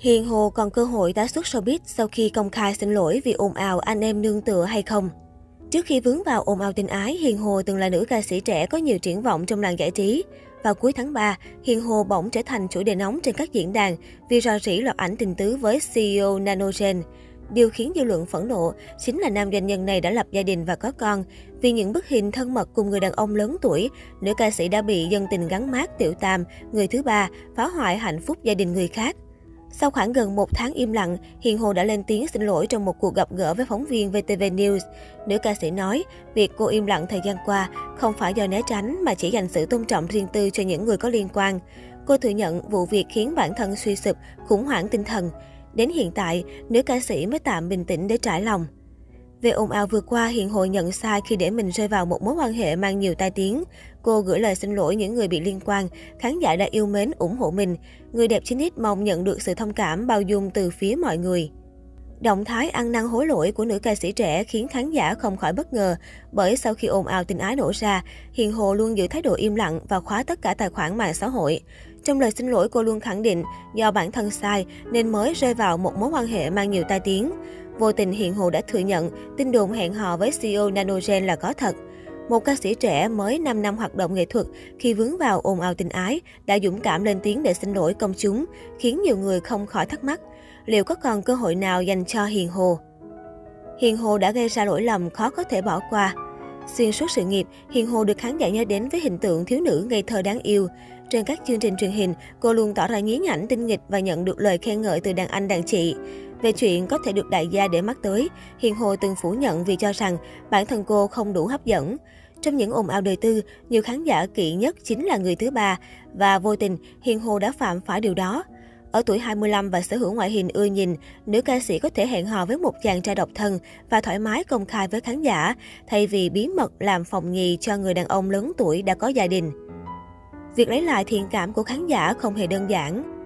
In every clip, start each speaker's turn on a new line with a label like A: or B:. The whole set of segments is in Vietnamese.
A: Hiền Hồ còn cơ hội tái xuất showbiz sau khi công khai xin lỗi vì ồn ào anh em nương tựa hay không? Trước khi vướng vào ồn ào tình ái, Hiền Hồ từng là nữ ca sĩ trẻ có nhiều triển vọng trong làng giải trí. Vào cuối tháng 3, Hiền Hồ bỗng trở thành chủ đề nóng trên các diễn đàn vì rò rỉ loạt ảnh tình tứ với CEO Nanogen. Điều khiến dư luận phẫn nộ chính là nam doanh nhân này đã lập gia đình và có con. Vì những bức hình thân mật cùng người đàn ông lớn tuổi, nữ ca sĩ đã bị dân tình gắn mát tiểu tam, người thứ ba, phá hoại hạnh phúc gia đình người khác. Sau khoảng gần một tháng im lặng, Hiền Hồ đã lên tiếng xin lỗi trong một cuộc gặp gỡ với phóng viên VTV News. Nữ ca sĩ nói, việc cô im lặng thời gian qua không phải do né tránh mà chỉ dành sự tôn trọng riêng tư cho những người có liên quan. Cô thừa nhận vụ việc khiến bản thân suy sụp, khủng hoảng tinh thần. Đến hiện tại, nữ ca sĩ mới tạm bình tĩnh để trải lòng. Về ồn ào vừa qua, Hiền Hội nhận sai khi để mình rơi vào một mối quan hệ mang nhiều tai tiếng. Cô gửi lời xin lỗi những người bị liên quan, khán giả đã yêu mến, ủng hộ mình. Người đẹp chính ít mong nhận được sự thông cảm, bao dung từ phía mọi người. Động thái ăn năn hối lỗi của nữ ca sĩ trẻ khiến khán giả không khỏi bất ngờ, bởi sau khi ồn ào tình ái nổ ra, Hiền Hồ luôn giữ thái độ im lặng và khóa tất cả tài khoản mạng xã hội. Trong lời xin lỗi, cô luôn khẳng định do bản thân sai nên mới rơi vào một mối quan hệ mang nhiều tai tiếng. Vô tình Hiện Hữu đã thừa nhận tin đồn hẹn hò với CEO Nanogen là có thật. Một ca sĩ trẻ mới 5 năm hoạt động nghệ thuật khi vướng vào ồn ào tình ái đã dũng cảm lên tiếng để xin lỗi công chúng, khiến nhiều người không khỏi thắc mắc liệu có còn cơ hội nào dành cho Hiền Hồ. Hiền Hồ đã gây ra lỗi lầm khó có thể bỏ qua. Xuyên suốt sự nghiệp, Hiền Hồ được khán giả nhớ đến với hình tượng thiếu nữ ngây thơ đáng yêu. Trên các chương trình truyền hình, cô luôn tỏ ra nhí nhảnh, tinh nghịch và nhận được lời khen ngợi từ đàn anh đàn chị. Về chuyện có thể được đại gia để mắt tới, Hiền Hồ từng phủ nhận vì cho rằng bản thân cô không đủ hấp dẫn. Trong những ồn ào đời tư, nhiều khán giả kỵ nhất chính là người thứ ba và vô tình Hiền Hồ đã phạm phải điều đó. Ở tuổi 25 và sở hữu ngoại hình ưa nhìn, nữ ca sĩ có thể hẹn hò với một chàng trai độc thân và thoải mái công khai với khán giả, thay vì bí mật làm phòng nhì cho người đàn ông lớn tuổi đã có gia đình. Việc lấy lại thiện cảm của khán giả không hề đơn giản.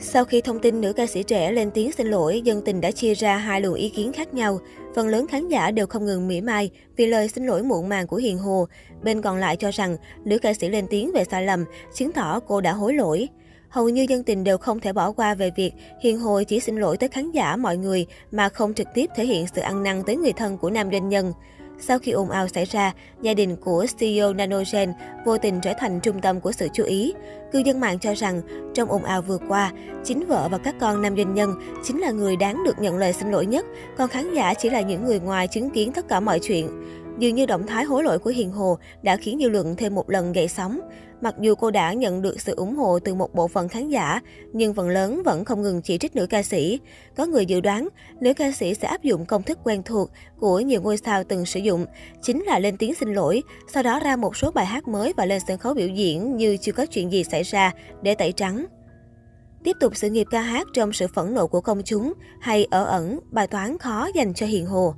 A: Sau khi thông tin nữ ca sĩ trẻ lên tiếng xin lỗi, dân tình đã chia ra hai luồng ý kiến khác nhau. Phần lớn khán giả đều không ngừng mỉa mai vì lời xin lỗi muộn màng của Hiền Hồ. Bên còn lại cho rằng nữ ca sĩ lên tiếng về sai lầm, chứng tỏ cô đã hối lỗi. Hầu như dân tình đều không thể bỏ qua về việc Hiền Hồ chỉ xin lỗi tới khán giả mọi người mà không trực tiếp thể hiện sự ăn năn tới người thân của nam doanh nhân. Sau khi ồn ào xảy ra, gia đình của CEO Nanogen vô tình trở thành trung tâm của sự chú ý. Cư dân mạng cho rằng, trong ồn ào vừa qua, chính vợ và các con nam doanh nhân chính là người đáng được nhận lời xin lỗi nhất, còn khán giả chỉ là những người ngoài chứng kiến tất cả mọi chuyện. Dường như động thái hối lỗi của Hiền Hồ đã khiến dư luận thêm một lần gậy sóng. Mặc dù cô đã nhận được sự ủng hộ từ một bộ phận khán giả, nhưng phần lớn vẫn không ngừng chỉ trích nữ ca sĩ. Có người dự đoán, nữ ca sĩ sẽ áp dụng công thức quen thuộc của nhiều ngôi sao từng sử dụng, chính là lên tiếng xin lỗi, sau đó ra một số bài hát mới và lên sân khấu biểu diễn như chưa có chuyện gì xảy ra để tẩy trắng. Tiếp tục sự nghiệp ca hát trong sự phẫn nộ của công chúng hay ở ẩn, bài toán khó dành cho Hiền Hồ.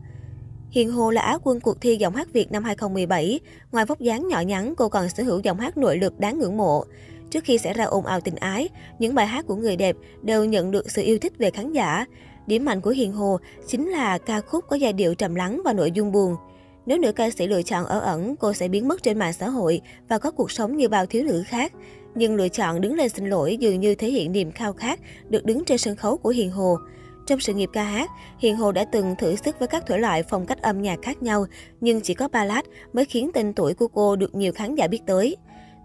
A: Hiền Hồ là Á quân cuộc thi giọng hát Việt năm 2017. Ngoài vóc dáng nhỏ nhắn, cô còn sở hữu giọng hát nội lực đáng ngưỡng mộ. Trước khi xảy ra ồn ào tình ái, những bài hát của người đẹp đều nhận được sự yêu thích về khán giả. Điểm mạnh của Hiền Hồ chính là ca khúc có giai điệu trầm lắng và nội dung buồn. Nếu nữ ca sĩ lựa chọn ở ẩn, cô sẽ biến mất trên mạng xã hội và có cuộc sống như bao thiếu nữ khác. Nhưng lựa chọn đứng lên xin lỗi dường như thể hiện niềm khao khát được đứng trên sân khấu của Hiền Hồ. Trong sự nghiệp ca hát, Hiền Hồ đã từng thử sức với các thể loại phong cách âm nhạc khác nhau, nhưng chỉ có ballad mới khiến tên tuổi của cô được nhiều khán giả biết tới.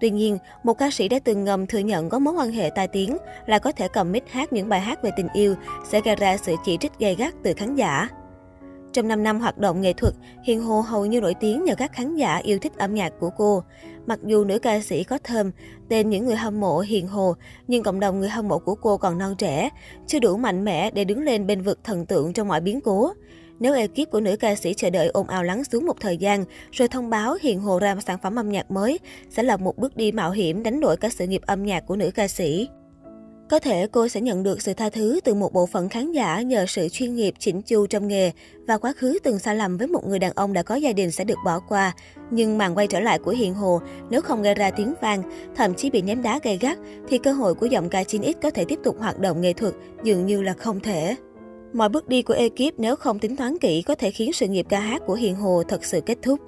A: Tuy nhiên, một ca sĩ đã từng ngầm thừa nhận có mối quan hệ tai tiếng là có thể cầm mic hát những bài hát về tình yêu sẽ gây ra sự chỉ trích gay gắt từ khán giả. Trong 5 năm hoạt động nghệ thuật, Hiền Hồ hầu như nổi tiếng nhờ các khán giả yêu thích âm nhạc của cô. Mặc dù nữ ca sĩ có thơm, tên những người hâm mộ Hiền Hồ, nhưng cộng đồng người hâm mộ của cô còn non trẻ, chưa đủ mạnh mẽ để đứng lên bên vực thần tượng trong mọi biến cố. Nếu ekip của nữ ca sĩ chờ đợi ồn ào lắng xuống một thời gian, rồi thông báo Hiền Hồ ra sản phẩm âm nhạc mới, sẽ là một bước đi mạo hiểm đánh đổi cả sự nghiệp âm nhạc của nữ ca sĩ. Có thể cô sẽ nhận được sự tha thứ từ một bộ phận khán giả nhờ sự chuyên nghiệp chỉnh chu trong nghề và quá khứ từng sai lầm với một người đàn ông đã có gia đình sẽ được bỏ qua. Nhưng màn quay trở lại của Hiền Hồ nếu không gây ra tiếng vang, thậm chí bị ném đá gay gắt, thì cơ hội của giọng ca 9X có thể tiếp tục hoạt động nghệ thuật dường như là không thể. Mọi bước đi của ekip nếu không tính toán kỹ có thể khiến sự nghiệp ca hát của Hiền Hồ thật sự kết thúc.